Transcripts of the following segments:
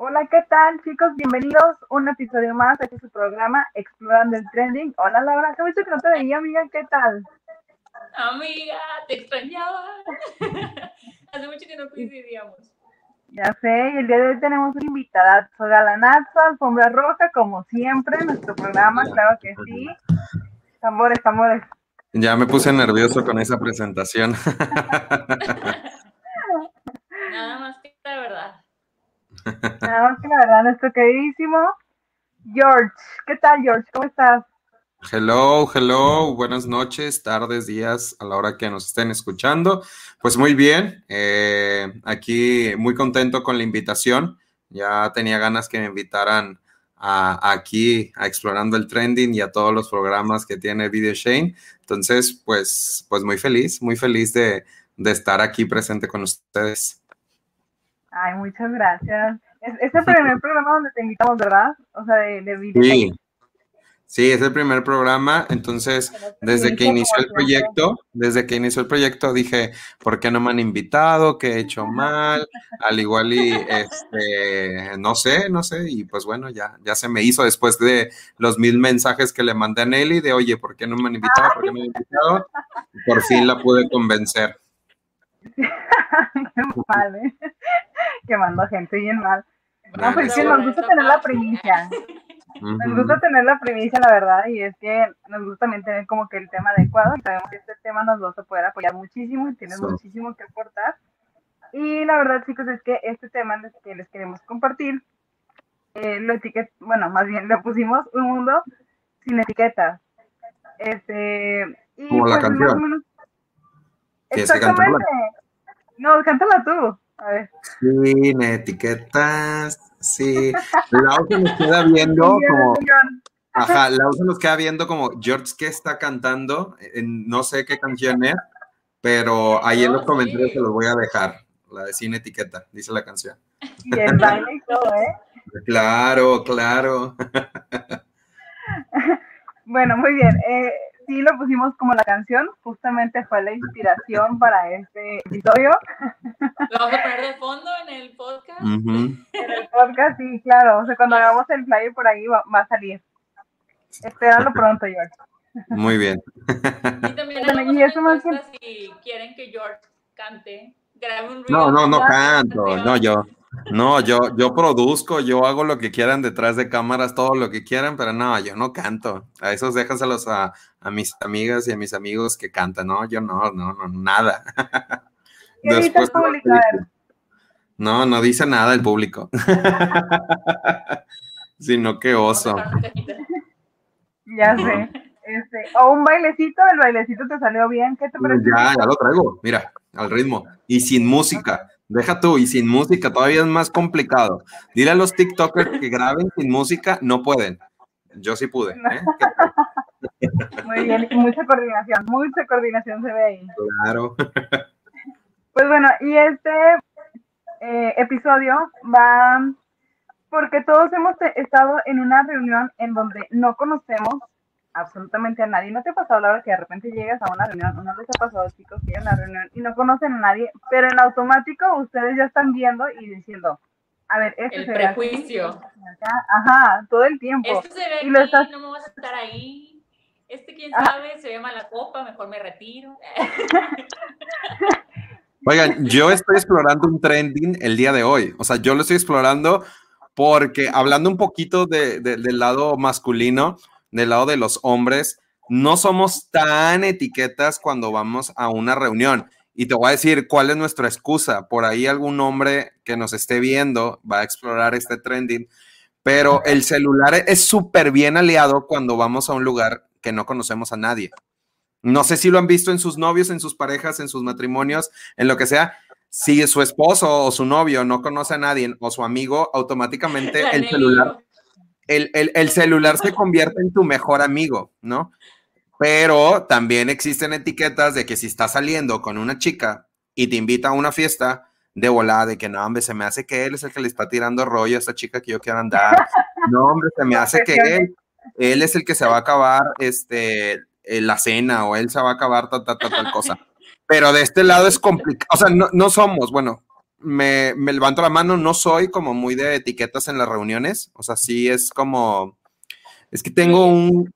Hola, ¿qué tal, chicos? Bienvenidos a un episodio más de este su programa Explorando el Trending. Hola, Laura, hace mucho que no te veía, amiga, ¿qué tal? Amiga, te extrañaba. hace mucho que no coincidíamos. Ya sé, y el día de hoy tenemos una invitada, galanazo, alfombra roja, como siempre, en nuestro programa, claro que sí. Tambores, tambores. Ya me puse nervioso con esa presentación. Nada más que la verdad. Nada más que la verdad, nuestro queridísimo George. ¿Qué tal, George? ¿Cómo estás? Hello, hello, buenas noches, tardes, días, a la hora que nos estén escuchando. Pues muy bien, eh, aquí muy contento con la invitación. Ya tenía ganas que me invitaran a, aquí a Explorando el Trending y a todos los programas que tiene Video Shane. Entonces, pues, pues muy feliz, muy feliz de, de estar aquí presente con ustedes. Ay, muchas gracias. Es, es el primer programa donde te invitamos, ¿verdad? O sea, de, de video. Sí. Sí, es el primer programa, entonces desde que inició el proyecto, desde que inició el proyecto dije, ¿por qué no me han invitado? ¿Qué he hecho mal? Al igual y este, no sé, no sé, y pues bueno, ya, ya se me hizo después de los mil mensajes que le mandé a Nelly de, oye, ¿por qué no me han invitado? ¿Por qué me han invitado? Y por fin la pude convencer. Qué mal, ¿eh? Que mando gente bien mal. No, pues sí, nos gusta tener la primicia. Nos gusta tener la primicia, la verdad, y es que nos gusta también tener como que el tema adecuado. Y sabemos que este tema nos va a poder apoyar muchísimo y tienes So. muchísimo que aportar. Y la verdad, chicos, es que este tema que les queremos compartir, eh, lo etiquet bueno, más bien le pusimos un mundo sin etiquetas. Este, y Como la pues, más o canción. menos-. Exactamente. No, cántala tú. A ver. Sin etiquetas, sí. Lau se nos queda viendo como, ajá, Lau se nos queda viendo como George que está cantando, en- no sé qué canción es, pero ahí en los comentarios se los voy a dejar, la de sin etiqueta, dice la canción. Y el baile y todo, ¿eh? Claro, claro. Bueno, muy bien. Eh, sí lo pusimos como la canción, justamente fue la inspiración para este episodio. Lo vamos a poner de fondo en el podcast. En el podcast, sí, claro. O sea, cuando hagamos el flyer por ahí va, va a salir. Espéralo pronto, George. Muy bien. Y también y eso más que- si quieren que George cante. Grabe un No, no, no canto, no, yo, no, yo, yo produzco, yo hago lo que quieran detrás de cámaras, todo lo que quieran, pero no, yo no canto. A esos déjaselos a, a mis amigas y a mis amigos que cantan, no, yo no, no, no, nada. ¿Qué dice el Después- público? A ver. No, no dice nada el público. Sino que oso. Ya sé. Este, o un bailecito, el bailecito te salió bien. ¿Qué te parece? Ya, ya lo traigo, mira, al ritmo. Y sin música. Deja tú, y sin música todavía es más complicado. Dile a los TikTokers que graben sin música, no pueden. Yo sí pude. ¿eh? Muy bien, y mucha coordinación, mucha coordinación se ve ahí. Claro. Pues bueno, y este eh, episodio va porque todos hemos estado en una reunión en donde no conocemos absolutamente a nadie. ¿No te ha pasado, Laura, que de repente llegas a una reunión, no les ha pasado, chicos, que llegan a una reunión y no conocen a nadie, pero en automático ustedes ya están viendo y diciendo, a ver, este El se prejuicio. este ve. Ajá, todo el tiempo. Este se ve Y lo aquí, estás- no me voy a sentar ahí. Este, quién Ah. sabe, se ve mala copa, mejor me retiro. Oigan, yo estoy explorando un trending el día de hoy. O sea, yo lo estoy explorando porque hablando un poquito de- de- del lado masculino, del lado de los hombres, no somos tan etiquetas cuando vamos a una reunión. Y te voy a decir cuál es nuestra excusa. Por ahí algún hombre que nos esté viendo va a explorar este trending, pero el celular es súper bien aliado cuando vamos a un lugar que no conocemos a nadie. No sé si lo han visto en sus novios, en sus parejas, en sus matrimonios, en lo que sea. Si su esposo o su novio no conoce a nadie o su amigo, automáticamente La el celular, el, el- el celular se convierte en tu mejor amigo, ¿no? Pero también existen etiquetas de que si estás saliendo con una chica y te invita a una fiesta, de volada, de que no, hombre, se me hace que él es el que le está tirando rollo a esta chica que yo quiero andar. No, hombre, se me hace que él, él es el que se va a acabar este, la cena o él se va a acabar tal, tal, tal, tal cosa. Pero de este lado es complicado, o sea, no, no somos, bueno, me, me, levanto la mano, no soy como muy de etiquetas en las reuniones, o sea, sí es como, es que tengo un,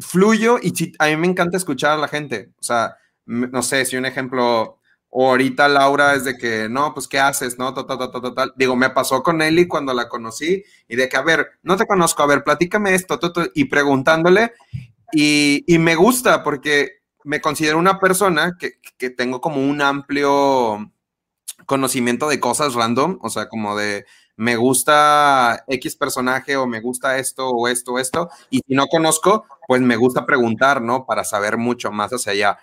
fluyo y a mí me encanta escuchar a la gente, o sea, no sé, si un ejemplo, ahorita Laura es de que, no, pues, ¿qué haces? No, tal, tal, tal, tal, Digo, me pasó con Eli cuando la conocí y de que, a ver, no te conozco, a ver, platícame esto, y preguntándole, y, y, me gusta porque me considero una persona que, que tengo como un amplio conocimiento de cosas random, o sea, como de me gusta X personaje o me gusta esto o esto o esto, y si no conozco, pues me gusta preguntar, ¿no? Para saber mucho más hacia allá.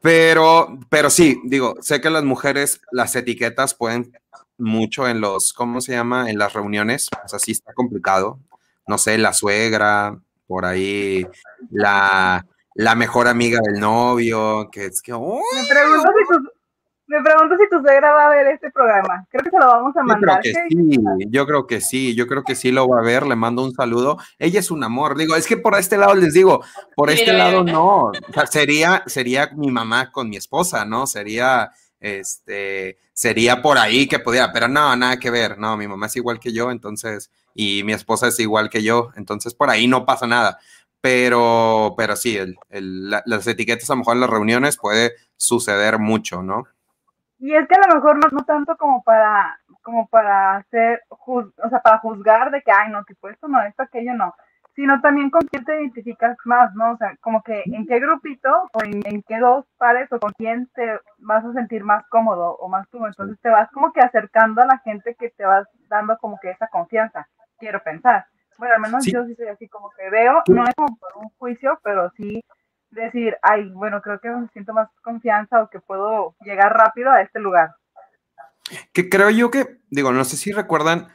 Pero, pero sí, digo, sé que las mujeres, las etiquetas pueden mucho en los, ¿cómo se llama? En las reuniones, o sea, sí está complicado. No sé, la suegra, por ahí, la, la mejor amiga del novio, que es que... Me pregunto si me pregunto si tu suegra va a ver este programa. Creo que se lo vamos a mandar. Yo creo que sí, yo creo que sí, yo creo que sí lo va a ver. Le mando un saludo. Ella es un amor. Digo, es que por este lado les digo, por este lado no. sería, sería mi mamá con mi esposa, ¿no? Sería, este, sería por ahí que pudiera, pero no, nada que ver. No, mi mamá es igual que yo, entonces, y mi esposa es igual que yo, entonces por ahí no pasa nada. Pero, pero sí, las etiquetas a lo mejor en las reuniones puede suceder mucho, ¿no? Y es que a lo mejor no, no tanto como para, como para hacer, o sea, para juzgar de que, ay, no, tipo esto no, esto, aquello no, sino también con quién te identificas más, ¿no? O sea, como que en qué grupito o en, qué dos pares o con quién te vas a sentir más cómodo o más tú. Entonces te vas como que acercando a la gente que te vas dando como que esa confianza, quiero pensar. Bueno, al menos yo sí soy así como que veo, no es como por un juicio, pero sí decir, ay, bueno, creo que siento más confianza o que puedo llegar rápido a este lugar. Que creo yo que, digo, no sé si recuerdan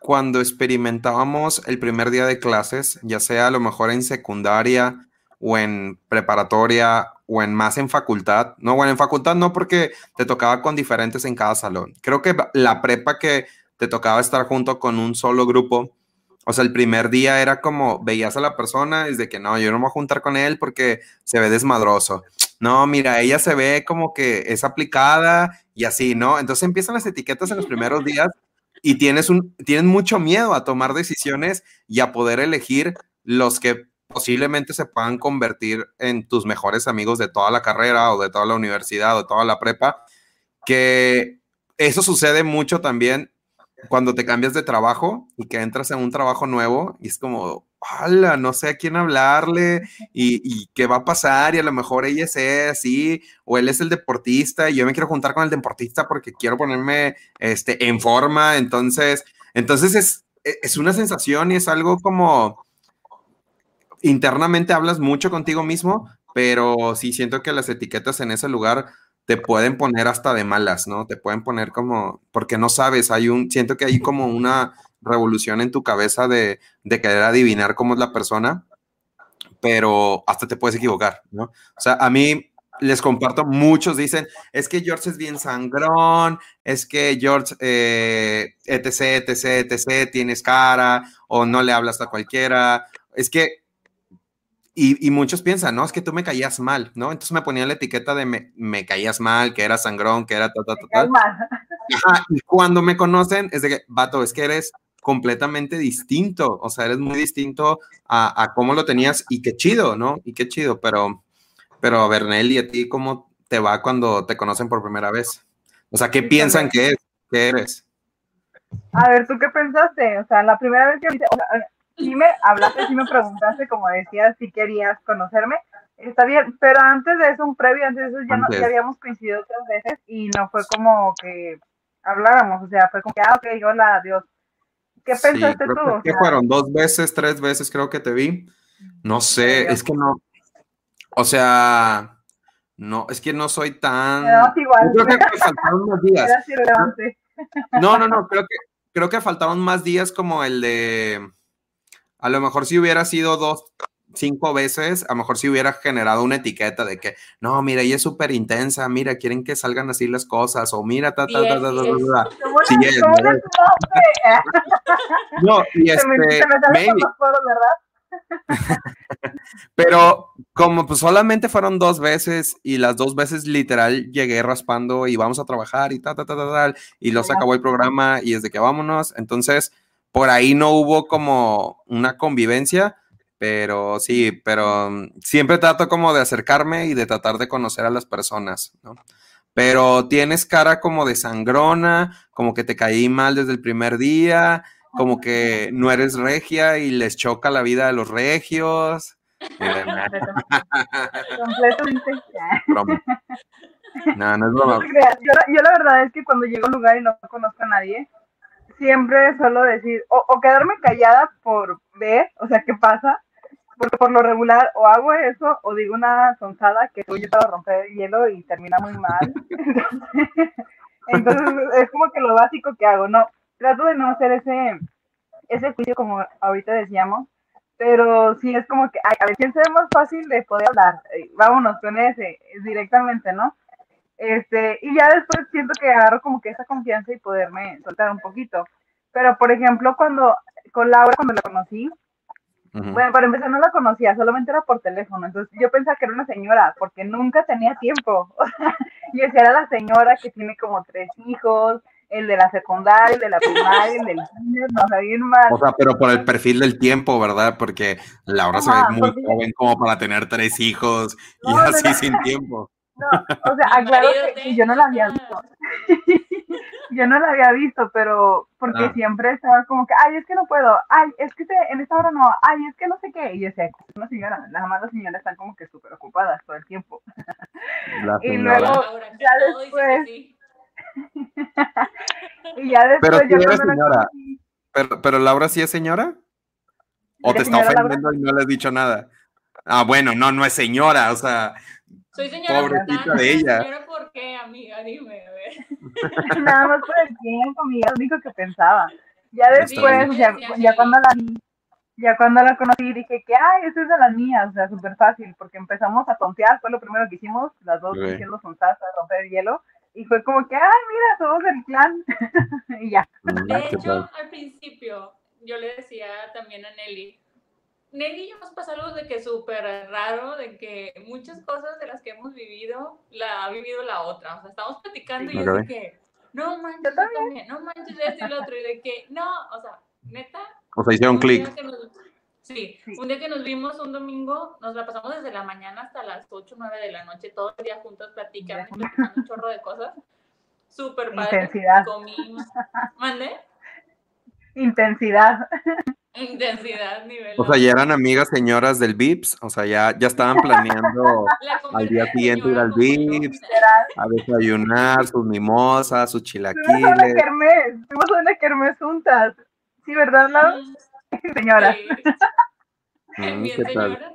cuando experimentábamos el primer día de clases, ya sea a lo mejor en secundaria o en preparatoria o en más en facultad. No, bueno, en facultad no porque te tocaba con diferentes en cada salón. Creo que la prepa que te tocaba estar junto con un solo grupo, o sea, el primer día era como veías a la persona y de que no, yo no me voy a juntar con él porque se ve desmadroso. No, mira, ella se ve como que es aplicada y así, ¿no? Entonces empiezan las etiquetas en los primeros días y tienes, un, tienes mucho miedo a tomar decisiones y a poder elegir los que posiblemente se puedan convertir en tus mejores amigos de toda la carrera o de toda la universidad o de toda la prepa, que eso sucede mucho también cuando te cambias de trabajo y que entras en un trabajo nuevo y es como, ¡hala! No sé a quién hablarle y, qué va a pasar y a lo mejor ella es así o él es el deportista y yo me quiero juntar con el deportista porque quiero ponerme este, en forma. Entonces, entonces es, e, es una sensación y es algo como internamente hablas mucho contigo mismo, pero sí siento que las etiquetas en ese lugar te pueden poner hasta de malas, ¿no? Te pueden poner como, porque no sabes, hay un, siento que hay como una revolución en tu cabeza de, de querer adivinar cómo es la persona, pero hasta te puedes equivocar, ¿no? O sea, a mí les comparto, muchos dicen, es que George es bien sangrón, es que George, eh, etc, etc, etc, tienes cara, o no le hablas a cualquiera, es que y, muchos piensan, no, es que tú me caías mal, ¿no? Entonces me ponían la etiqueta de me, me caías mal, que era sangrón, que era tal, tal, tal. y cuando me conocen es de que, vato, es que eres completamente distinto, o sea, eres muy distinto a, a cómo lo tenías y qué chido, ¿no? Y qué chido, pero, pero a ver, Nelly, ¿a ti cómo te va cuando te conocen por primera vez? O sea, ¿qué piensan que, es, que eres? A ver, ¿tú qué pensaste? O sea, la primera vez que sí me hablaste, sí me preguntaste, como decías, si querías conocerme, está bien, pero antes de eso, un previo, antes de eso, ya, no, ya habíamos coincidido otras veces y no fue como que habláramos, o sea, fue como que, ah, ok, hola, adiós. ¿Qué pensaste tú? Que, fueron dos veces, tres veces creo que te vi. No sé, es que no, o sea, no, es que no soy tan... Igual. creo que faltaron más días. No, no, no, creo que, creo que faltaron más días como el de a lo mejor si hubiera sido dos, cinco veces, a lo mejor si hubiera generado una etiqueta de que, no, mira, ella es súper intensa, mira, quieren que salgan así las cosas, o mira, ta, ta, ta, ta, ta, ta, Sí, es, no, y este, maybe, Pero como pues solamente fueron dos veces y las dos veces literal llegué raspando y vamos a trabajar y tal, tal, tal, tal, y luego se acabó el programa y es de que vámonos. Entonces, por ahí no hubo como una convivencia, pero sí, pero mm, siempre trato como de acercarme y de tratar de conocer a las personas, ¿no? Pero tienes cara como de sangrona, como que te caí mal desde el primer día, como que no eres regia y les choca la vida de los regios. Completamente. Broma. No, no es broma. Yo la verdad es que cuando llego a un lugar y no conozco a nadie, siempre suelo decir, o, o quedarme callada por ver, o sea, qué pasa, porque por lo regular o hago eso o digo una sonzada que voy a romper el hielo y termina muy mal. Entonces, es como que lo básico que hago, ¿no? Trato de no hacer ese, ese juicio como ahorita decíamos, pero sí es como que, a ver, ¿quién se ve más fácil de poder hablar? Eh, Vámonos con ese, directamente, ¿no? Este, y ya después siento que agarro como que esa confianza y poderme soltar un poquito. Pero, por ejemplo, cuando, con Laura, cuando la conocí, bueno, para empezar no la conocía, solamente era por teléfono, entonces yo pensaba que era una señora, porque nunca tenía tiempo. y decía, era la señora que tiene como tres hijos, el de la secundaria, el de la primaria, el del no, o sea, bien mal. O sea, pero por el perfil del tiempo, ¿verdad? Porque Laura se ve Ajá, muy porque- joven como para tener tres hijos y No, no, así no. sin tiempo. No, o sea, aclaro que, que yo no la había visto. yo no la había visto, pero porque Ah. siempre estaba como que, ay, es que no puedo, ay, es que te- en esta hora no, ay, es que no sé qué. Y yo decía, una señora, nada más las señoras están como que súper ocupadas todo el tiempo. Y luego- que ya después- sí. Y ya después Pero yo eres señora. conocí, Pero, pero Laura sí es señora. ¿O ¿Eres te está Laura? ofendiendo y no le has dicho nada? Ah, bueno, no, no es señora, o sea, Soy señora Pobrecita de ella. Señora, ¿por qué, amiga? Dime, a ver. nada más por el tiempo, amiga, es lo único que pensaba. Ya después, ya, ya cuando la ya cuando la conocí dije que, ay, esto es de las mías, o sea, súper fácil, porque empezamos a tontear, fue lo primero que hicimos, las dos diciendo sonzas a romper el hielo, y fue como que, ay, mira, somos el clan, y ya. Mm, De hecho, al principio, yo le decía también a Nelly, Nelly y yo nos algo de que súper raro, de que muchas cosas de las que hemos vivido, la ha vivido la otra. O sea, estamos platicando y yo de que, no manches, Yo también. no manches esto y lo otro, y de que, no, o sea, neta. O sea, hicieron un clic. día que nos- Sí, un día que nos vimos un domingo, nos la pasamos desde la mañana hasta las 8 o 9 de la noche, todo el día juntos platicando, platicando un chorro de cosas. Súper padre. Intensidad. Comimos. ¿Mande? Intensidad. Intensidad, nivel. O sea, ya eran amigas señoras del VIPS, o sea, ya, ya estaban planeando La al día siguiente ir al. Vips. a desayunar, sus mimosas, sus Fuimos a una chilaquiles. kermés, fuimos a una kermés juntas. Sí, ¿verdad, Lau? Mm, Señora. sí. Mm, bien señoras.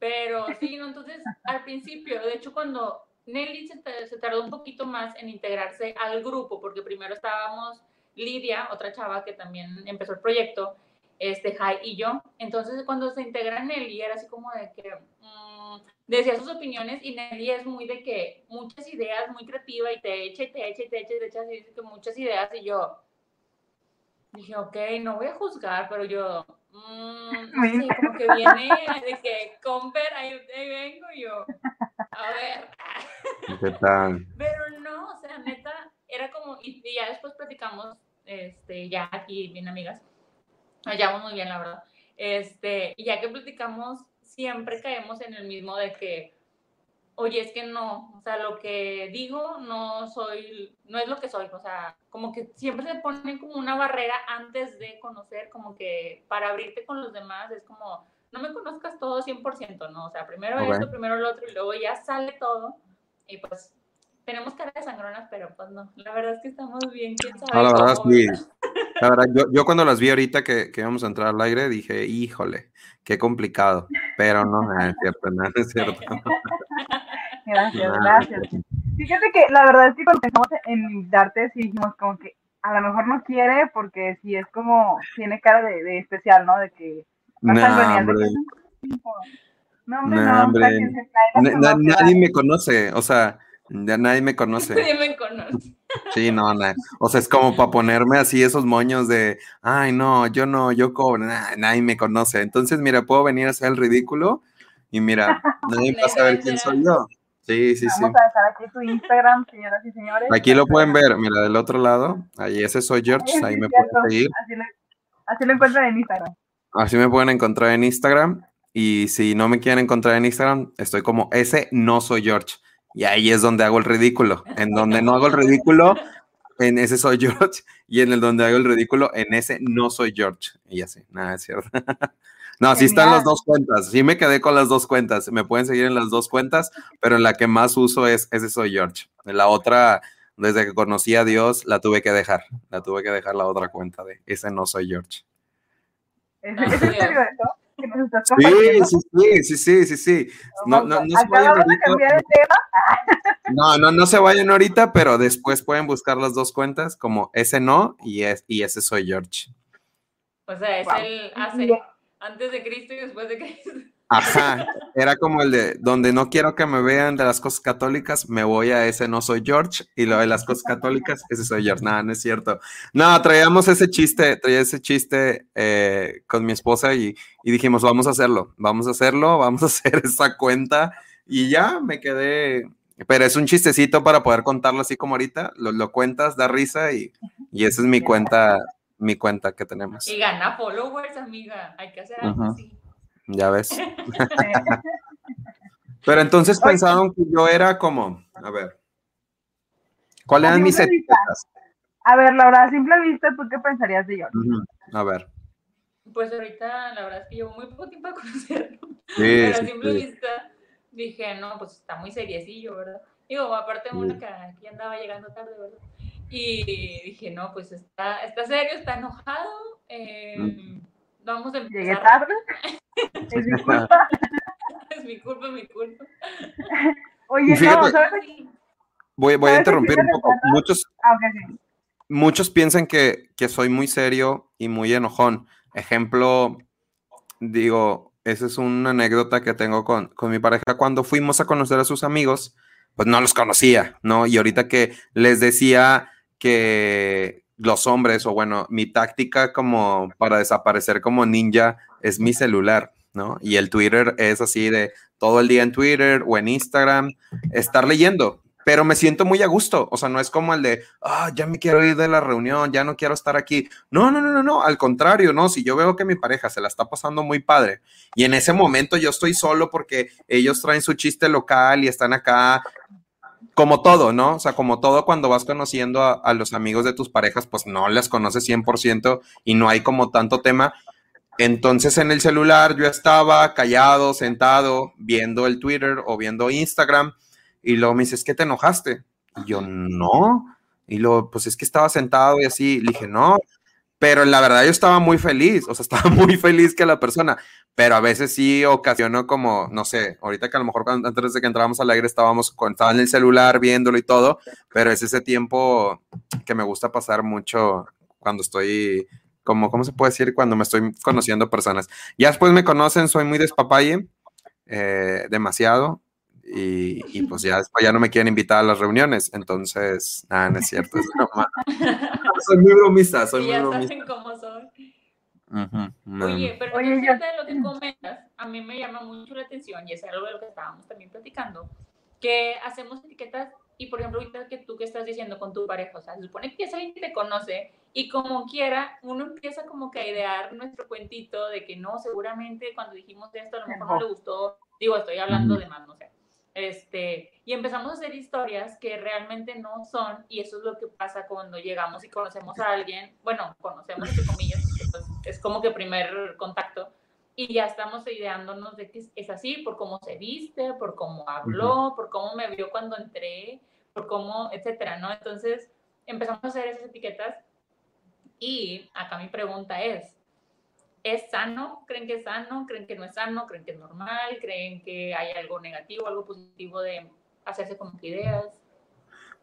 Pero sí, ¿no? entonces al principio, de hecho cuando Nelly se tardó un poquito más en integrarse al grupo, porque primero estábamos Lidia, otra chava que también empezó el proyecto, este Jai y yo. Entonces cuando se integra Nelly era así como de que mm, decía sus opiniones y Nelly es muy de que muchas ideas, muy creativa y te echa y te echa y te echa y te echa así que muchas ideas y yo dije, ok, no voy a juzgar, pero yo, mm, no sé, como que viene de que, Comper, ahí, ahí vengo y yo, a ver, ¿Qué tal? pero no, o sea, neta, era como, y, y ya después platicamos, este, ya aquí, bien amigas, nos llevamos muy bien, la verdad, este, y ya que platicamos, siempre caemos en el mismo de que, oye, es que no, o sea, lo que digo no soy, no es lo que soy, o sea, como que siempre se pone como una barrera antes de conocer, como que para abrirte con los demás es como, no me conozcas todo 100%, ¿no? O sea, primero Ok. esto, primero lo otro y luego ya sale todo y pues tenemos cara de sangronas, pero pues no, la verdad es que estamos bien, quién sabe No, la verdad cómo, sí. La verdad, yo, yo cuando las vi ahorita que, que íbamos a entrar al aire, dije, híjole, qué complicado. Pero no, nada, es cierto, nada, es cierto. Gracias, gracias. cierto. Fíjate que la verdad es que cuando pensamos en invitarte, sí dijimos como que a lo mejor no quiere porque sí es como, tiene cara de, de especial, ¿no? De que No, de hombre, No, hombre, No, no, nadie me conoce, o sea, ya nadie me conoce. Nadie me conoce. Sí, no, no. O sea, es como para ponerme así esos moños de, ay, no, yo no, yo cobro, nadie me conoce. Entonces, mira, puedo venir a hacer el ridículo y mira, nadie va a saber quién soy yo. Sí, sí, sí. Vamos a dejar aquí tu Instagram, señoras y señores. Aquí lo pueden ver, mira, del otro lado, ahí ese soy George, ahí me pueden seguir. Así lo, así lo encuentran en Instagram. Así me pueden encontrar en Instagram. Y si no me quieren encontrar en Instagram, estoy como ese no soy George. Y ahí es donde hago el ridículo. En donde no hago el ridículo, en ese soy George. Y en el donde hago el ridículo, en ese no soy George. Y así, nada, es cierto. No, sí están las dos cuentas. Sí me quedé con las dos cuentas. Me pueden seguir en las dos cuentas, pero en la que más uso es ese soy George. En la otra, desde que conocí a Dios, la tuve que dejar. La tuve que dejar la otra cuenta de ese no soy George. ¿Es, es en serio eso? Que nos estás Sí, compartiendo? sí, sí, sí, sí, sí, sí. No, no, no se vayan ahorita. cambiar de tema. No, no, no se vayan ahorita, pero después pueden buscar las dos cuentas como ese no y, es, y ese soy George. O sea, es Wow. el hace antes de Cristo y después de Cristo. Ajá, era como el de donde no quiero que me vean de las cosas católicas, me voy a ese no soy George y lo de las cosas católicas, ese soy George. Nada, no es cierto. No, traíamos ese chiste, traía ese chiste eh, con mi esposa y, y dijimos, vamos a hacerlo, vamos a hacerlo, vamos a hacer esa cuenta y ya me quedé. Pero es un chistecito para poder contarlo así como ahorita, lo, lo cuentas, da risa y, y esa es mi cuenta, mi cuenta que tenemos. Y gana followers, amiga. Hay que hacer algo así. Ya ves. Pero entonces Oye. pensaron que yo era como, a ver, ¿cuáles eran mis etiquetas? A ver, Laura, a simple vista, ¿tú qué pensarías de? Ujú, A ver, Pues ahorita la verdad es que llevo muy poco tiempo a conocerlo. sí, Pero a sí, simple sí. vista dije, no, pues está muy seriecillo, ¿verdad? Digo, aparte uno que aquí andaba llegando tarde, ¿verdad? Y dije, no, pues está, está serio, está enojado. eh, Mm. Vamos a Llegué empezar. tarde. Es mi culpa. Es mi culpa, es mi culpa. Oye, fíjate- no, ¿sabes? Voy, voy a ¿Sabes a interrumpir un poco. Muchos, Ah, muchos piensan que, que soy muy serio y muy enojón. Ejemplo, digo, esa es una anécdota que tengo con, con mi pareja. Cuando fuimos a conocer a sus amigos, pues no los conocía, ¿no? Y ahorita que les decía que los hombres, o bueno, mi táctica como para desaparecer como ninja es mi celular, ¿no? Y el Twitter es así de todo el día en Twitter o en Instagram, estar leyendo, pero me siento muy a gusto, o sea, no es como el de, ah, ya me quiero ir de la reunión, ya no quiero estar aquí. No, no, no, no, no, al contrario, no, si yo veo que mi pareja se la está pasando muy padre y en ese momento yo estoy solo porque ellos traen su chiste local y están acá como todo, ¿no? O sea, como todo cuando vas conociendo a, a los amigos de tus parejas, pues no las conoces 100% y no hay como tanto tema. Entonces en el celular yo estaba callado, sentado, viendo el Twitter o viendo Instagram y luego me dice, es que te enojaste. Y yo, no. Y luego, pues es que estaba sentado y así. Le dije, no. Pero la verdad yo estaba muy feliz, o sea, estaba muy feliz que la persona, pero a veces sí ocasionó como, no sé, ahorita que a lo mejor antes de que entrábamos al aire estábamos, con- estaba en el celular viéndolo y todo, pero es ese tiempo que me gusta pasar mucho cuando estoy, como, ¿cómo se puede decir? Cuando me estoy conociendo personas. Ya después me conocen, soy muy despapalle, eh, demasiado, y, y pues ya después ya no me quieren invitar a las reuniones, entonces, nada, no es cierto, es broma. soy muy bromista, soy Y muy ya bromista. saben cómo no, Oye, pero Oye, Oye, yo- de lo que comentas, a mí me llama mucho la atención, y es algo de lo que estábamos también platicando, que hacemos etiquetas, y por ejemplo, ahorita que tú que estás diciendo con tu pareja, o sea, se supone que es alguien que te conoce, y como quiera, uno empieza como que a idear nuestro cuentito de que no, seguramente cuando dijimos esto, a lo mejor no le gustó, digo, estoy hablando de más, no sé. Este, y empezamos a hacer historias que realmente no son, y eso es lo que pasa cuando llegamos y conocemos a alguien, bueno, conocemos entre comillas, pues, es como que primer contacto, y ya estamos ideándonos de que es- así, por cómo se viste, por cómo habló, por cómo me vio cuando entré, por cómo, etcétera, ¿no? Entonces empezamos a hacer esas etiquetas, y acá mi pregunta es, ¿Es sano? ¿Creen que es sano? ¿Creen que no es sano? ¿Creen que es normal? ¿Creen que hay algo negativo, algo positivo de hacerse como que ideas?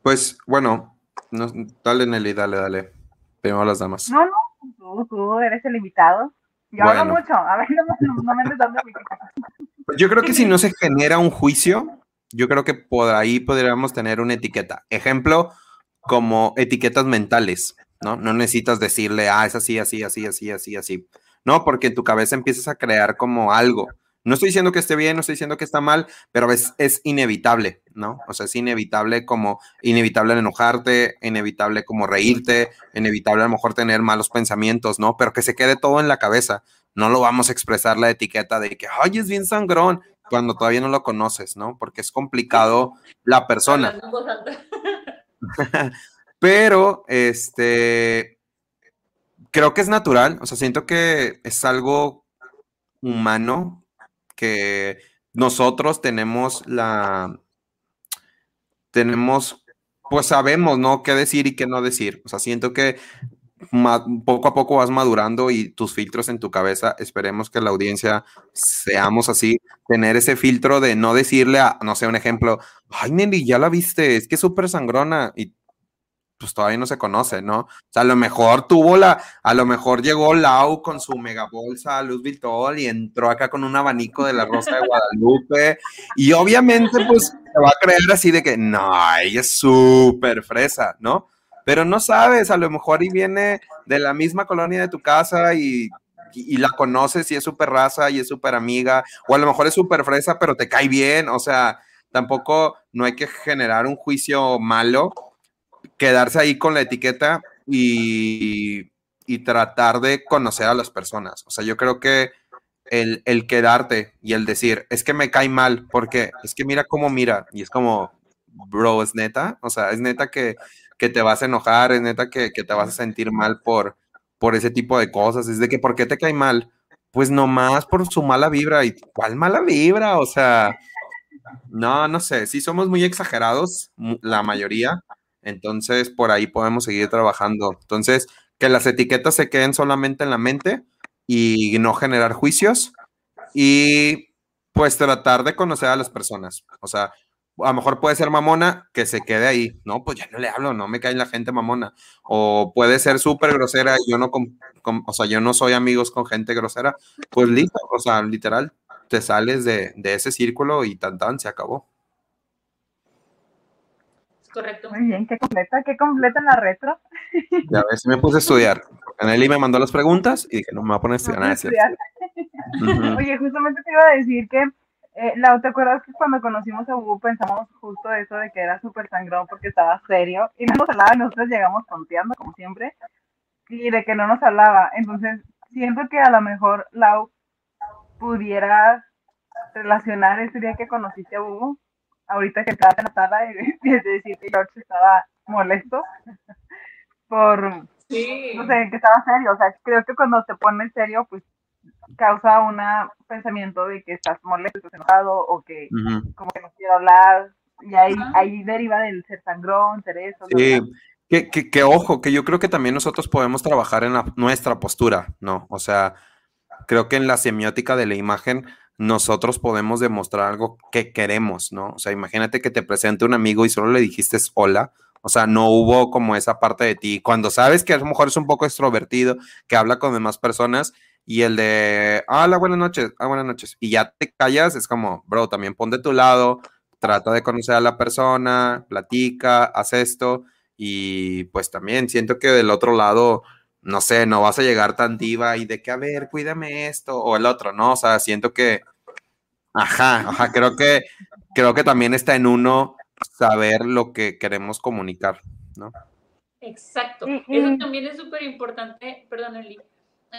Pues bueno, no- dale Nelly, dale, dale. Primero las damas. No, no, tú, tú eres el invitado. Hablo mucho. A ver, no, me- no me andes dando mi Yo creo que si no se genera un juicio, yo creo que por ahí podríamos tener una etiqueta. Ejemplo, como etiquetas mentales, ¿no? No necesitas decirle, ah, es así, así, así, así, así, así. No, porque en tu cabeza empiezas a crear como algo. No estoy diciendo que esté bien, no estoy diciendo que está mal, pero es, es inevitable, ¿no? O sea, es inevitable como, inevitable enojarte, inevitable como reírte, inevitable a lo mejor tener malos pensamientos, ¿no? Pero que se quede todo en la cabeza. No lo vamos a expresar la etiqueta de que, ay, es bien sangrón, cuando todavía no lo conoces, ¿no? Porque es complicado la persona. Pero, este, creo que es natural, o sea, siento que es algo humano que nosotros tenemos la, tenemos, pues sabemos, ¿no? ¿Qué decir y qué no decir? O sea, siento que poco a poco vas madurando y tus filtros en tu cabeza, esperemos que la audiencia seamos así, tener ese filtro de no decirle a, no sé, un ejemplo, ay, Nelly, ya la viste, es que es súper sangrona y pues todavía no se conoce, ¿no? O sea, a lo mejor tuvo la, a lo mejor llegó Lau con su mega bolsa a Luz Vitol y entró acá con un abanico de la Rosa de Guadalupe y obviamente pues se va a creer así de que, no, ella es súper fresa, ¿no? pero no sabes, a lo mejor y viene de la misma colonia de tu casa y, la conoces y es súper raza y es súper amiga, o a lo mejor es súper fresa, pero te cae bien, o sea, tampoco no hay que generar un juicio malo, quedarse ahí con la etiqueta y, y tratar de conocer a las personas. O sea, yo creo que el, el, quedarte y el decir, es que me cae mal, porque es que mira cómo mira, y es como, bro, es neta, o sea, es neta que que te vas a enojar, es neta que, te vas a sentir mal por, por ese tipo de cosas. Es de que, ¿por qué te cae mal? Pues nomás por su mala vibra. ¿Y cuál mala vibra? O sea, no, no sé. Sí somos muy exagerados, la mayoría. Entonces, por ahí podemos seguir trabajando. Entonces, que las etiquetas se queden solamente en la mente y no generar juicios. Y pues tratar de conocer a las personas. O sea, a lo mejor puede ser mamona, que se quede ahí. No, pues ya no le hablo, no me cae la gente mamona. O puede ser súper grosera, yo no, o sea, yo no soy amigos con gente grosera. Pues listo, o sea, literal, te sales de, ese círculo y tan, se acabó. Correcto. Muy bien, qué completa, qué completa la retro. Ya ves, me puse a estudiar. Aneli me mandó las preguntas y dije, no me voy a poner a estudiar. nada, Oye, justamente te iba a decir que eh, ¿te acuerdas que cuando conocimos a Hugo pensamos justo eso de que era súper sangrón porque estaba serio y no nos hablaba nosotros llegamos tonteando como siempre y de que no nos hablaba? Entonces, siento que a lo mejor Lau pudiera relacionar ese día que conociste a Hugo, ahorita que estaba en la sala y, decir que George estaba molesto por, no sé, que estaba serio. O sea, creo que cuando te pones serio, pues causa un pensamiento de que estás molesto, estás enojado o que como que no quiero hablar y ahí, ahí deriva del ser sangrón, ser eso. Sí, que, que, ojo, que yo creo que también nosotros podemos trabajar en nuestra postura, ¿no? O sea, creo que en la semiótica de la imagen nosotros podemos demostrar algo que queremos, ¿no? O sea, imagínate que te presente un amigo y solo le dijiste hola, o sea, no hubo como esa parte de ti. Cuando sabes que a lo mejor es un poco extrovertido, que habla con demás personas, y el de, hola, buenas noches, ah, buenas noches, y ya te callas, es como, bro, también pon de tu lado, trata de conocer a la persona, platica, haz esto, y pues también siento que del otro lado, no sé, no vas a llegar tan diva y de que, a ver, cuídame esto, o el otro, ¿no? O sea, siento que, ajá, ajá, creo que, creo que también está en uno saber lo que queremos comunicar, ¿no? Exacto. Eso también es súper importante, perdón, Eli,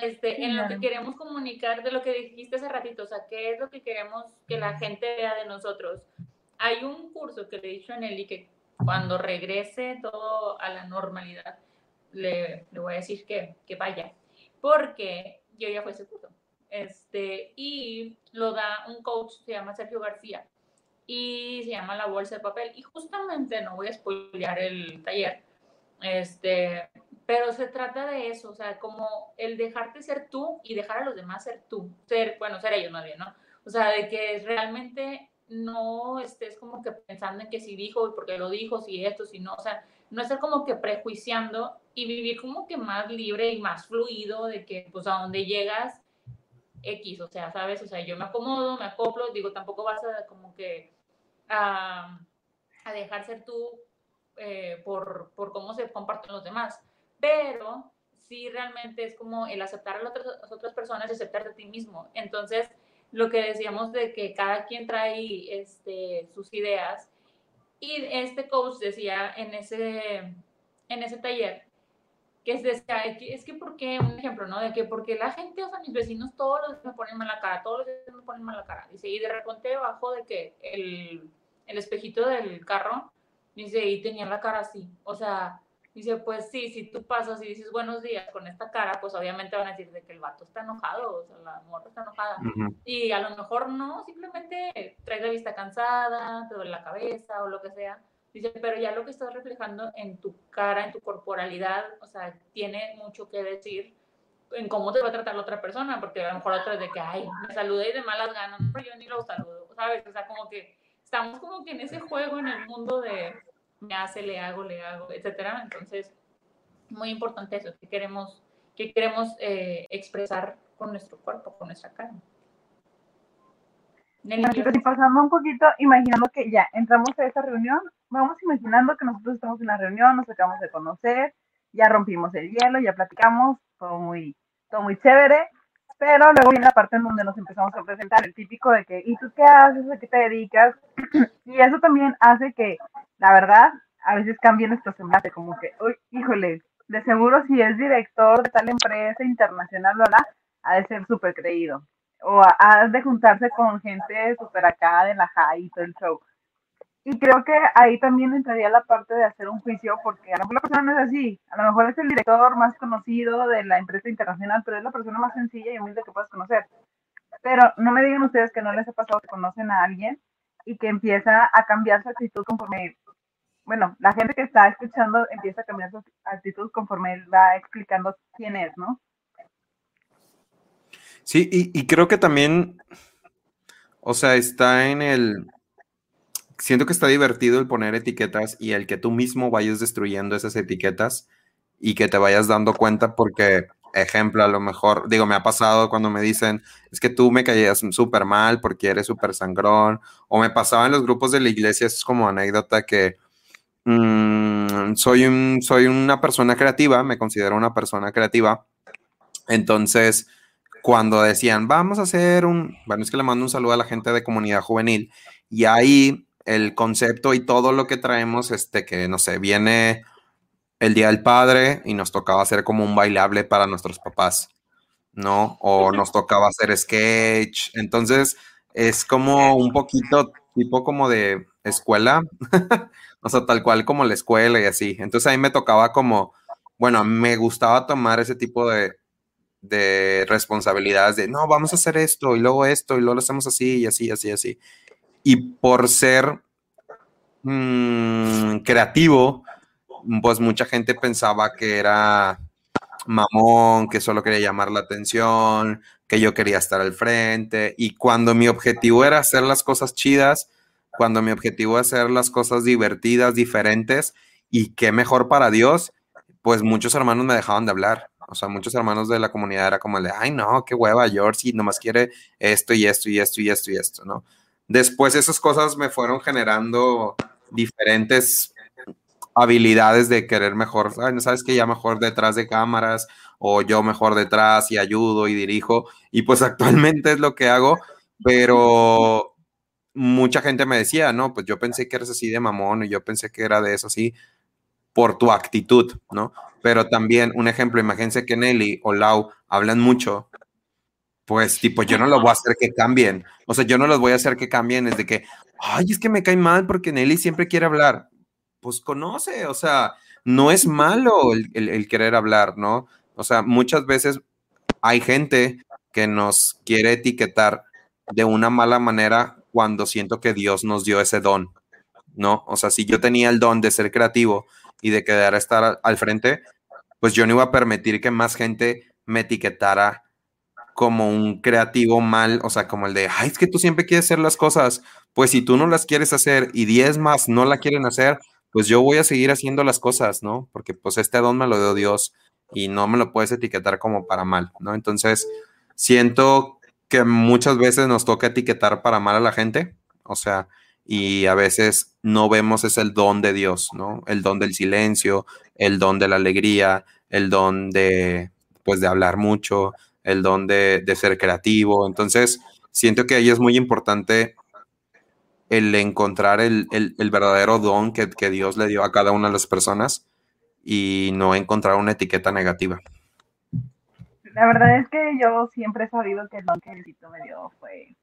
este, en lo que queremos comunicar de lo que dijiste hace ratito, o sea, qué es lo que queremos que la gente vea de nosotros. Hay un curso que le he dicho a Nelly que cuando regrese todo a la normalidad, le, le voy a decir que, que, vaya, porque yo ya fui ese curso. Este, y lo da un coach, se llama Sergio García, y se llama La Bolsa de Papel. Y justamente, no voy a spoilear el taller, este, pero se trata de eso, o sea, como el dejarte ser tú y dejar a los demás ser tú, ser, bueno, ser ellos más bien, ¿no? O sea, de que realmente no estés como que pensando en que si dijo y porque lo dijo, si esto, si no, o sea, no estar como que prejuiciando y vivir como que más libre y más fluido de que pues a donde llegas X, o sea, ¿sabes? O sea, yo me acomodo, me acoplo, digo, tampoco vas a como que a, a dejar ser tú eh, por, por cómo se comparten los demás, pero sí realmente es como el aceptar a las otras, personas y aceptar de ti mismo. Entonces, lo que decíamos de que cada quien trae este, sus ideas y este coach decía en ese, en ese taller que es, decía, es que porque, un ejemplo, ¿no? De que porque la gente, o sea, mis vecinos todos los días me ponen mala cara, todos los días me ponen mala cara. Dice, y de repente bajo de que el, el espejito del carro, dice, y tenía la cara así. O sea, Dice, pues sí, si tú pasas y dices buenos días con esta cara, pues obviamente van a decir de que el vato está enojado, o sea, la morra está enojada. Y a lo mejor no, simplemente traes la vista cansada, te duele la cabeza o lo que sea. Dice, pero ya lo que estás reflejando en tu cara, en tu corporalidad, o sea, tiene mucho que decir en cómo te va a tratar la otra persona, porque a lo mejor otra es de que, ay, me saludé y de malas ganas, pero yo ni lo saludo, ¿sabes? O sea, como que estamos como que en ese juego, en el mundo de me hace, le hago, le hago, etcétera. Entonces, muy importante eso, que queremos, que queremos eh, expresar con nuestro cuerpo, con nuestra cara. Y pasando un poquito, imaginando que ya entramos a esa reunión, vamos imaginando que nosotros estamos en la reunión, nos acabamos de conocer, ya rompimos el hielo, ya platicamos, todo muy, todo muy chévere, pero luego viene la parte en donde nos empezamos a presentar, el típico de que, ¿y tú qué haces? ¿A qué te dedicas? y eso también hace que la verdad, a veces cambia nuestro semblante, como que, uy, híjole, de seguro si es director de tal empresa internacional, ¿verdad? Ha de ser súper creído. O ha de juntarse con gente súper acá de la high y todo el show. Y creo que ahí también entraría la parte de hacer un juicio, porque a lo mejor la persona no es así. A lo mejor es el director más conocido de la empresa internacional, pero es la persona más sencilla y humilde que puedes conocer. Pero no me digan ustedes que no les ha pasado que conocen a alguien y que empieza a cambiar su actitud conforme bueno, la gente que está escuchando empieza a cambiar su actitud conforme él va explicando quién es, ¿no? Sí, y, creo que también, o sea, está en el, siento que está divertido el poner etiquetas y el que tú mismo vayas destruyendo esas etiquetas y que te vayas dando cuenta porque, ejemplo, a lo mejor, digo, me ha pasado cuando me dicen, es que tú me caías súper mal porque eres súper sangrón, o me pasaba en los grupos de la iglesia, es como anécdota que Mm, soy, soy una persona creativa, me considero una persona creativa. Entonces, cuando decían, vamos a hacer un, bueno, es que le mando un saludo a la gente de comunidad juvenil, y ahí el concepto y todo lo que traemos, este, que no sé, viene el Día del Padre y nos tocaba hacer como un bailable para nuestros papás, ¿no? O nos tocaba hacer sketch. Entonces, es como un poquito tipo como de escuela, o sea, tal cual como la escuela y así. Entonces a mí me tocaba como, bueno, me gustaba tomar ese tipo de, de responsabilidades de, no, vamos a hacer esto y luego esto y luego lo hacemos así y así, así, así. Y por ser mm, creativo, pues mucha gente pensaba que era mamón, que solo quería llamar la atención, que yo quería estar al frente. Y cuando mi objetivo era hacer las cosas chidas, cuando mi objetivo es hacer las cosas divertidas, diferentes y qué mejor para Dios, pues muchos hermanos me dejaban de hablar. O sea, muchos hermanos de la comunidad era como el de, ay, no, qué hueva, George, y nomás quiere esto y esto y esto y esto y esto, ¿no? Después esas cosas me fueron generando diferentes habilidades de querer mejor, sabes que ya mejor detrás de cámaras o yo mejor detrás y ayudo y dirijo y pues actualmente es lo que hago, pero mucha gente me decía, no, pues yo pensé que eres así de mamón y yo pensé que era de eso así por tu actitud, ¿no? Pero también un ejemplo, imagínense que Nelly o Lau hablan mucho, pues tipo, yo no los voy a hacer que cambien, o sea, yo no los voy a hacer que cambien desde que, ay, es que me cae mal porque Nelly siempre quiere hablar, pues conoce, o sea, no es malo el, el querer hablar, ¿no? O sea, muchas veces hay gente que nos quiere etiquetar de una mala manera cuando siento que Dios nos dio ese don, ¿no? O sea, si yo tenía el don de ser creativo y de quedar a estar al frente, pues yo no iba a permitir que más gente me etiquetara como un creativo mal, o sea, como el de, ay, es que tú siempre quieres hacer las cosas, pues si tú no las quieres hacer y 10 más no la quieren hacer, pues yo voy a seguir haciendo las cosas, ¿no? Porque pues este don me lo dio Dios y no me lo puedes etiquetar como para mal, ¿no? Entonces, siento que muchas veces nos toca etiquetar para mal a la gente, o sea, y a veces no vemos es el don de Dios, ¿no? El don del silencio, el don de la alegría, el don de, pues, de hablar mucho, el don de, de ser creativo. Entonces, siento que ahí es muy importante el encontrar el, el, el verdadero don que, que, Dios le dio a cada una de las personas y no encontrar una etiqueta negativa. La verdad es que yo siempre he sabido que el don que Diosito me dio fue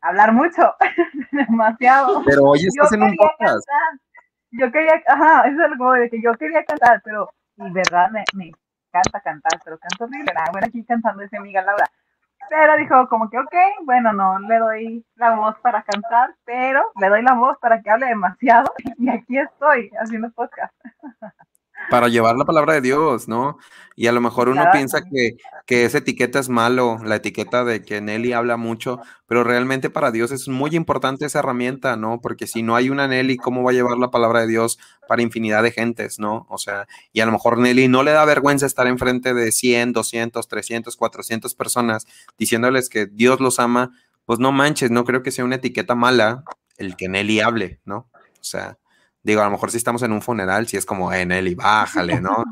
hablar mucho, demasiado. Pero hoy estás yo en un podcast. Cantar. Yo quería, ajá, eso es algo de que yo quería cantar, pero, y verdad, me, me encanta cantar, pero canto horrible. Ah, bueno, aquí cantando esa amiga Laura. Pero dijo como que, ok, bueno, no le doy la voz para cantar, pero le doy la voz para que hable demasiado y aquí estoy haciendo podcast. Para llevar la palabra de Dios, ¿no? Y a lo mejor uno claro. piensa que, que, esa etiqueta es malo, la etiqueta de que Nelly habla mucho, pero realmente para Dios es muy importante esa herramienta, ¿no? Porque si no hay una Nelly, ¿cómo va a llevar la palabra de Dios para infinidad de gentes, ¿no? O sea, y a lo mejor Nelly no le da vergüenza estar enfrente de 100, 200, 300, 400 personas diciéndoles que Dios los ama, pues no manches, no creo que sea una etiqueta mala el que Nelly hable, ¿no? O sea, Digo, a lo mejor si estamos en un funeral, si es como, eh, Nelly, bájale, ¿no?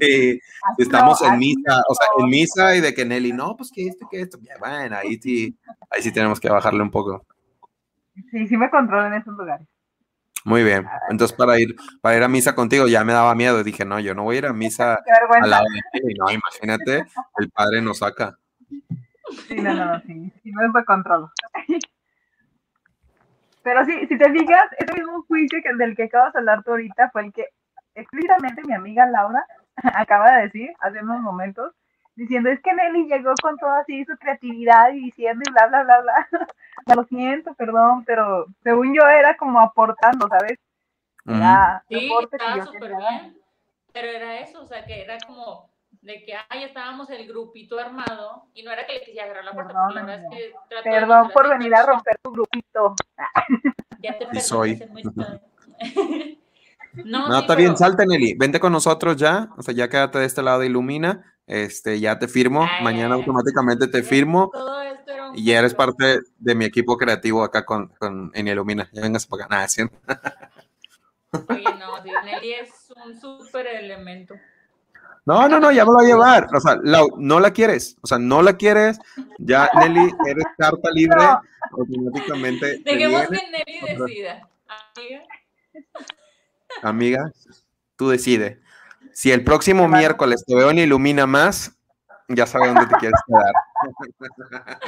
sí, si estamos en misa, o sea, en misa y de que Nelly, no, pues que esto, que esto, bueno, ahí sí, ahí sí tenemos que bajarle un poco. Sí, sí me controlo en esos lugares. Muy bien. Entonces, para ir, para ir a misa contigo ya me daba miedo. Dije, no, yo no voy a ir a misa al lado de Nelly. No, imagínate, el padre nos saca. Sí, no, no, sí, sí me controlo. Pero sí, si te fijas, ese mismo juicio que del que acabas de hablar tú ahorita fue el que explícitamente mi amiga Laura acaba de decir hace unos momentos, diciendo, es que Nelly llegó con toda así su creatividad y diciendo y bla, bla, bla, bla. Lo siento, perdón, pero según yo era como aportando, ¿sabes? Era sí, estaba súper bien, pero era eso, o sea, que era como de que ahí estábamos el grupito armado y no era que le quisiera agarrar la puerta, perdón, la es que perdón por venir a romper tu grupito. Ya te y soy. no, no sí, está pero... bien, salte Nelly, vente con nosotros ya, o sea, ya quédate de este lado de Ilumina, este, ya te firmo, ay, mañana automáticamente te firmo. y ya eres parte de mi equipo creativo acá con, con en Ilumina, ya vengas para acá, nada, ¿sí? Oye, no, Nelly es un súper elemento. No, no, no, ya me va a llevar. O sea, la, no la quieres. O sea, no la quieres. Ya, Nelly, eres carta libre. No. Automáticamente. Dejemos que Nelly decida. Amiga. Amiga, tú decide. Si el próximo miércoles te veo en Ilumina más, ya sabes dónde te quieres quedar.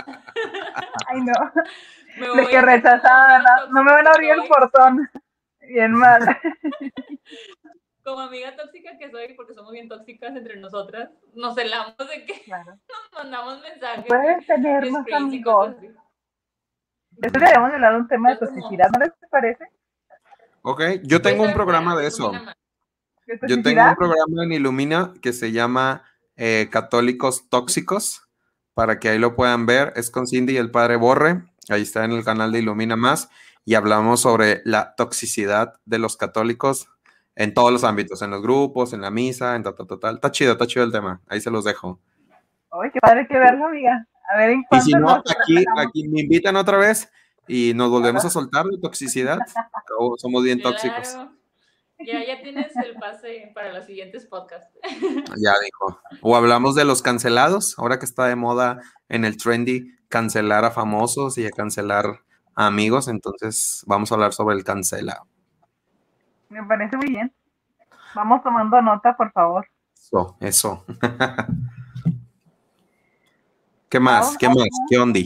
Ay, no. Me De que rechazada, ¿no? no me van a abrir el portón. Bien mal como amiga tóxica que soy, porque somos bien tóxicas entre nosotras, nos celamos de que claro. nos mandamos mensajes. Puedes tener más amigos. Después deberíamos hablar de un tema de toxicidad, ¿no les parece? Ok, yo tengo un programa de eso. Yo tengo un programa en Ilumina que se llama eh, Católicos Tóxicos, para que ahí lo puedan ver. Es con Cindy y el padre Borre. Ahí está en el canal de Ilumina Más. Y hablamos sobre la toxicidad de los católicos en todos los ámbitos, en los grupos, en la misa, en total, total. Está chido, está chido el tema. Ahí se los dejo. Uy, qué padre que verlo, amiga. A ver en Y si no, aquí, aquí me invitan otra vez y nos volvemos a soltar de toxicidad. Somos bien claro. tóxicos. Ya, ya tienes el pase para los siguientes podcasts. Ya dijo. O hablamos de los cancelados, ahora que está de moda en el trendy cancelar a famosos y a cancelar a amigos, entonces vamos a hablar sobre el cancelado. Me parece muy bien. Vamos tomando nota, por favor. Eso, eso. ¿Qué más? ¿Qué más? ¿Qué onda?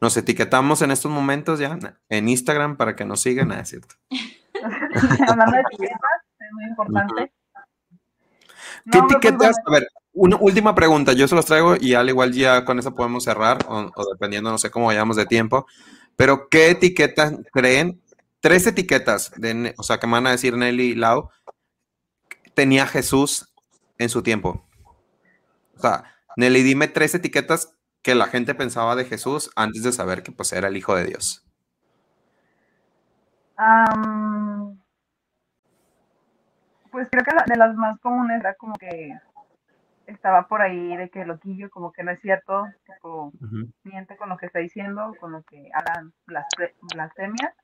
Nos etiquetamos en estos momentos ya en Instagram para que nos sigan, ¿es cierto? Hablando de etiquetas, es muy importante. ¿Qué no, etiquetas? A ver, una última pregunta, yo se los traigo y al igual ya con eso podemos cerrar, o, o dependiendo, no sé cómo vayamos de tiempo, pero ¿qué etiquetas creen tres etiquetas, de, o sea, que me van a decir Nelly y Lau, tenía Jesús en su tiempo. O sea, Nelly, dime tres etiquetas que la gente pensaba de Jesús antes de saber que pues era el Hijo de Dios. Um, pues creo que de las más comunes era como que estaba por ahí de que loquillo, como que no es cierto, tipo, miente con lo que está diciendo, con lo que hablan blasfemia.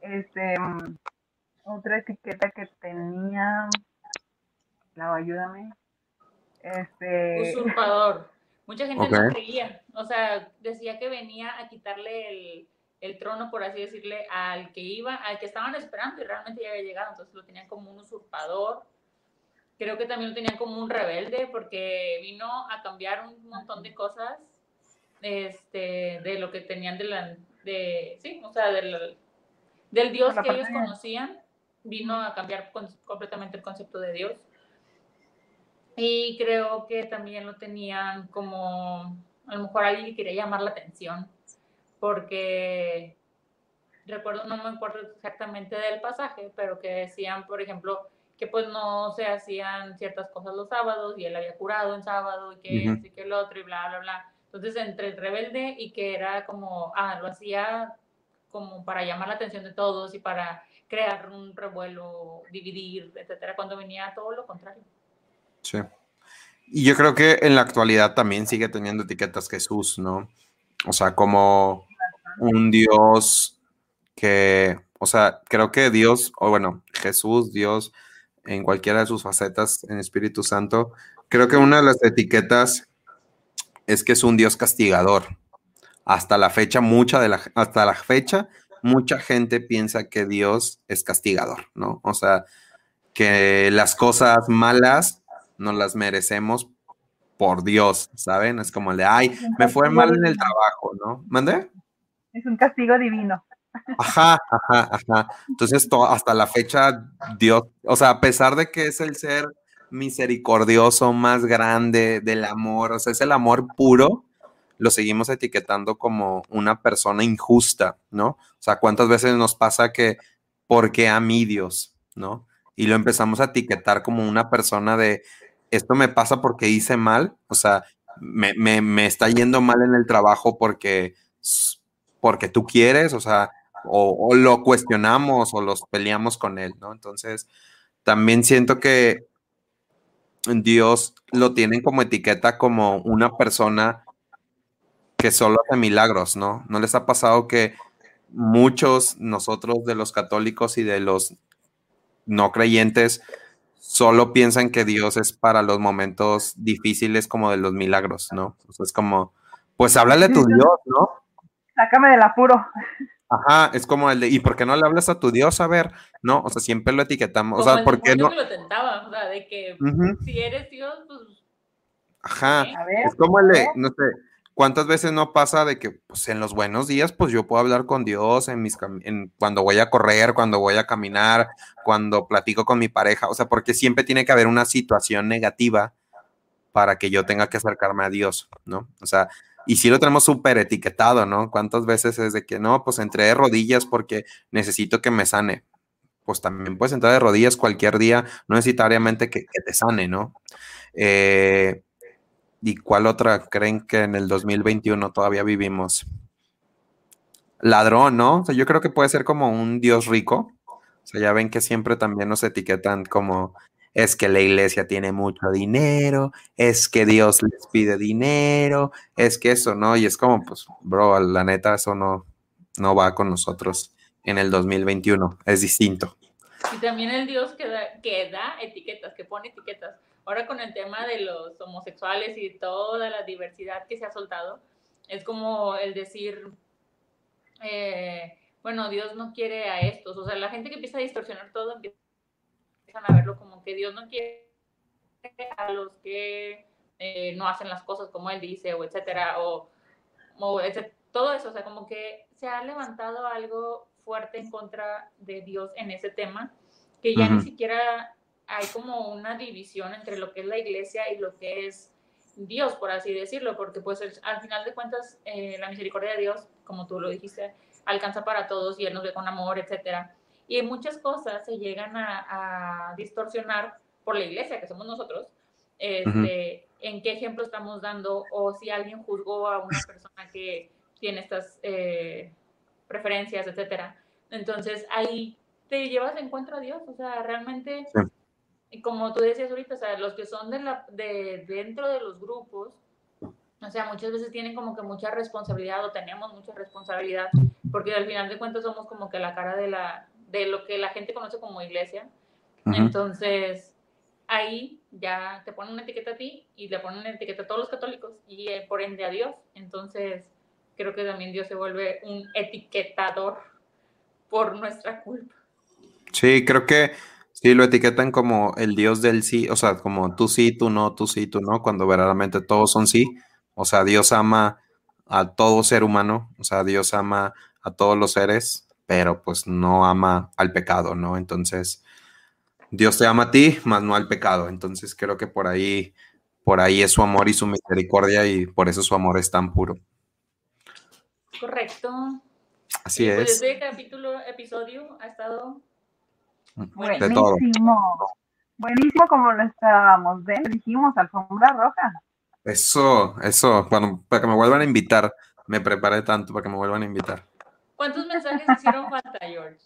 Este, mm, otra etiqueta que tenía, no, ayúdame. Este. Usurpador. Mucha gente no creía, o sea, decía que venía a quitarle el, el, trono, por así decirle, al que iba, al que estaban esperando y realmente ya había llegado, entonces lo tenían como un usurpador creo que también lo tenían como un rebelde porque vino a cambiar un montón de cosas este, de lo que tenían de la, de, sí, o sea, del, del Dios que ellos conocían, vino a cambiar completamente el concepto de Dios. Y creo que también lo tenían como, a lo mejor alguien que quería llamar la atención, porque recuerdo, no me acuerdo exactamente del pasaje, pero que decían, por ejemplo, que pues no se hacían ciertas cosas los sábados y él había curado en sábado y que uh que el otro y bla, bla, bla. Entonces, entre el rebelde y que era como, ah, lo hacía como para llamar la atención de todos y para crear un revuelo, dividir, etcétera, cuando venía todo lo contrario. Sí. Y yo creo que en la actualidad también sigue teniendo etiquetas Jesús, ¿no? O sea, como un Dios que, o sea, creo que Dios, o bueno, Jesús, Dios, en cualquiera de sus facetas en Espíritu Santo. Creo que una de las etiquetas es que es un Dios castigador. Hasta la fecha, mucha de la, hasta la fecha, mucha gente piensa que Dios es castigador, ¿no? O sea, que las cosas malas no las merecemos por Dios, ¿saben? Es como el de, ay, me fue mal en el trabajo, ¿no? ¿Mande? Es un castigo divino. Ajá, ajá, ajá. Entonces, hasta la fecha, Dios, o sea, a pesar de que es el ser misericordioso más grande del amor, o sea, es el amor puro, lo seguimos etiquetando como una persona injusta, ¿no? O sea, ¿cuántas veces nos pasa que, porque a mí Dios, ¿no? Y lo empezamos a etiquetar como una persona de, esto me pasa porque hice mal, o sea, me, me, me está yendo mal en el trabajo porque, porque tú quieres, o sea, o, lo cuestionamos o los peleamos con él, ¿no? Entonces, también siento que Dios lo tienen como etiqueta como una persona que solo hace milagros, ¿no? ¿No les ha pasado que muchos nosotros de los católicos y de los no creyentes solo piensan que Dios es para los momentos difíciles como de los milagros, ¿no? es como, pues háblale a tu Dios, ¿no? Sácame del apuro. Ajá, es como el de, ¿y por qué no le hablas a tu Dios? A ver, ¿no? O sea, siempre lo etiquetamos. o sea, ¿por qué no? lo tentaba, o sea, de que si eres Dios, pues. Ajá, es como el de, no sé, ¿cuántas veces no pasa de que, pues en los buenos días, pues yo puedo hablar con Dios en mis, en, cuando voy a correr, cuando voy a caminar, cuando platico con mi pareja? O sea, porque siempre tiene que haber una situación negativa para que yo tenga que acercarme a Dios, ¿no? O sea, y sí lo tenemos súper etiquetado, ¿no? ¿Cuántas veces es de que no, pues entré de rodillas porque necesito que me sane? Pues también puedes entrar de rodillas cualquier día, no necesariamente que, te sane, ¿no? Eh, ¿Y cuál otra creen que en el 2021 todavía vivimos? Ladrón, ¿no? O sea, yo creo que puede ser como un dios rico. O sea, ya ven que siempre también nos etiquetan como es que la iglesia tiene mucho dinero, es que Dios les pide dinero, es que eso, ¿no? Y es como, pues, bro, la neta, eso no, no va con nosotros en el 2021, es distinto. Y también el Dios que da, que da etiquetas, que pone etiquetas. Ahora con el tema de los homosexuales y toda la diversidad que se ha soltado, es como el decir, eh, bueno, Dios no quiere a estos. O sea, la gente que empieza a distorsionar todo empieza a verlo como que Dios no quiere a los que eh, no hacen las cosas como Él dice, o etcétera, o, todo eso, o sea, como que se ha levantado algo fuerte en contra de Dios en ese tema, que ya ni siquiera hay como una división entre lo que es la iglesia y lo que es Dios, por así decirlo, porque pues al final de cuentas eh, la misericordia de Dios, como tú lo dijiste, alcanza para todos y Él nos ve con amor, etcétera. Y muchas cosas se llegan a, distorsionar por la iglesia, que somos nosotros, este, en qué ejemplo estamos dando o si alguien juzgó a una persona que tiene estas eh, preferencias, etcétera. Entonces ahí te llevas en encuentro a Dios, o sea, realmente como tú decías ahorita, o sea, los que son de, la, de dentro de los grupos, o sea, muchas veces tienen como que mucha responsabilidad o tenemos mucha responsabilidad, porque al final de cuentas somos como que la cara de, la, de lo que la gente conoce como iglesia. Entonces, ahí ya te ponen una etiqueta a ti y le ponen una etiqueta a todos los católicos y eh, por ende a Dios. Entonces, creo que también Dios se vuelve un etiquetador por nuestra culpa. Sí, creo que sí lo etiquetan como el Dios del sí, o sea, como tú sí, tú no, tú sí, tú no, cuando verdaderamente todos son sí. O sea, Dios ama a todo ser humano, o sea, Dios ama a todos los seres, pero pues no ama al pecado, ¿no? Entonces, Dios te ama a ti, más no al pecado. Entonces, creo que por ahí, por ahí es su amor y su misericordia y por eso su amor es tan puro. Correcto. Así pues es. Este capítulo, episodio ha estado buenísimo. Buenísimo como lo esperábamos. ¿ven? Dijimos alfombra roja. Eso, eso, bueno, para que me vuelvan a invitar, me preparé tanto para que me vuelvan a invitar. ¿Cuántos mensajes hicieron falta, George?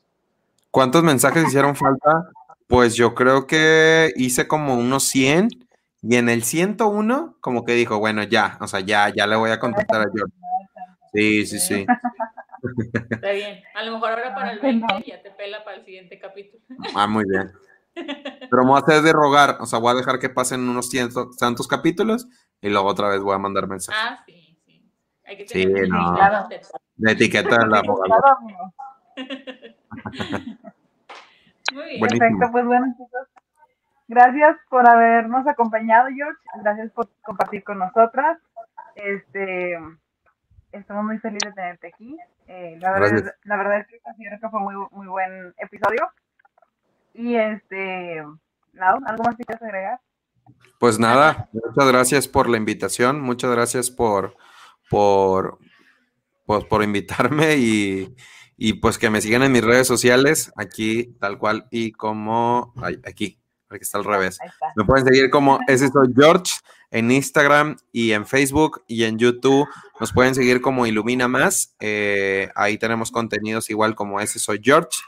¿Cuántos mensajes hicieron falta? Pues yo creo que hice como unos 100 y en el 101 como que dijo, bueno, ya, o sea, ya, ya le voy a contestar a George. Sí, sí, sí. Está bien. A lo mejor ahora para el 20 ya te pela para el siguiente capítulo. Ah, muy bien. Pero me voy a hacer de rogar, o sea, voy a dejar que pasen unos cientos, tantos capítulos y luego otra vez voy a mandar mensajes. Ah, sí, sí. Hay que Sí, tener no. cuidado. La etiqueta de la abogada. Muy bien. Buenísimo. Perfecto, pues bueno, chicos. Gracias por habernos acompañado, George. Gracias por compartir con nosotras. Este, estamos muy felices de tenerte aquí. Eh, la, verdad, la verdad es que considero que fue muy, muy buen episodio. Y este, Lau, ¿algo más que quieras agregar? Pues nada, muchas gracias por la invitación, muchas gracias por, por, pues, por invitarme y, y pues que me sigan en mis redes sociales, aquí tal cual y como, ay, aquí, aquí está al revés. Está. Me pueden seguir como ese soy George en Instagram y en Facebook y en YouTube. Nos pueden seguir como Ilumina Más. eh, ahí tenemos contenidos igual como ese soy George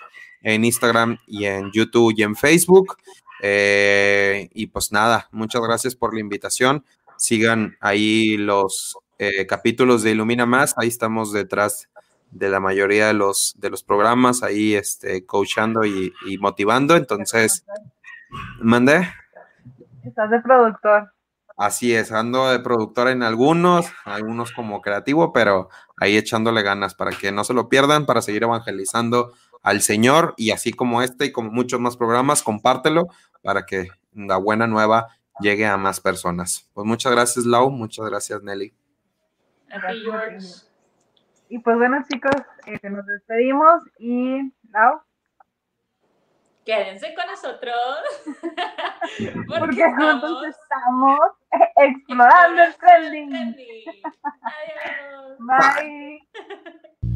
en Instagram y en YouTube y en Facebook. Eh, y pues nada, muchas gracias por la invitación. Sigan ahí los eh, capítulos de Ilumina Más. Ahí estamos detrás de la mayoría de los, de los programas, ahí este, coachando y, y motivando. Entonces, mandé. Estás de productor. Así es, ando de productor en algunos, algunos como creativo, pero ahí echándole ganas para que no se lo pierdan, para seguir evangelizando al Señor y así como este y como muchos más programas, compártelo para que la buena nueva llegue a más personas. Pues muchas gracias, Lau, muchas gracias, Nelly. Y pues bueno, chicos, este, nos despedimos y Lau, Quédense con nosotros. porque juntos estamos explorando el trending. Adiós. Bye.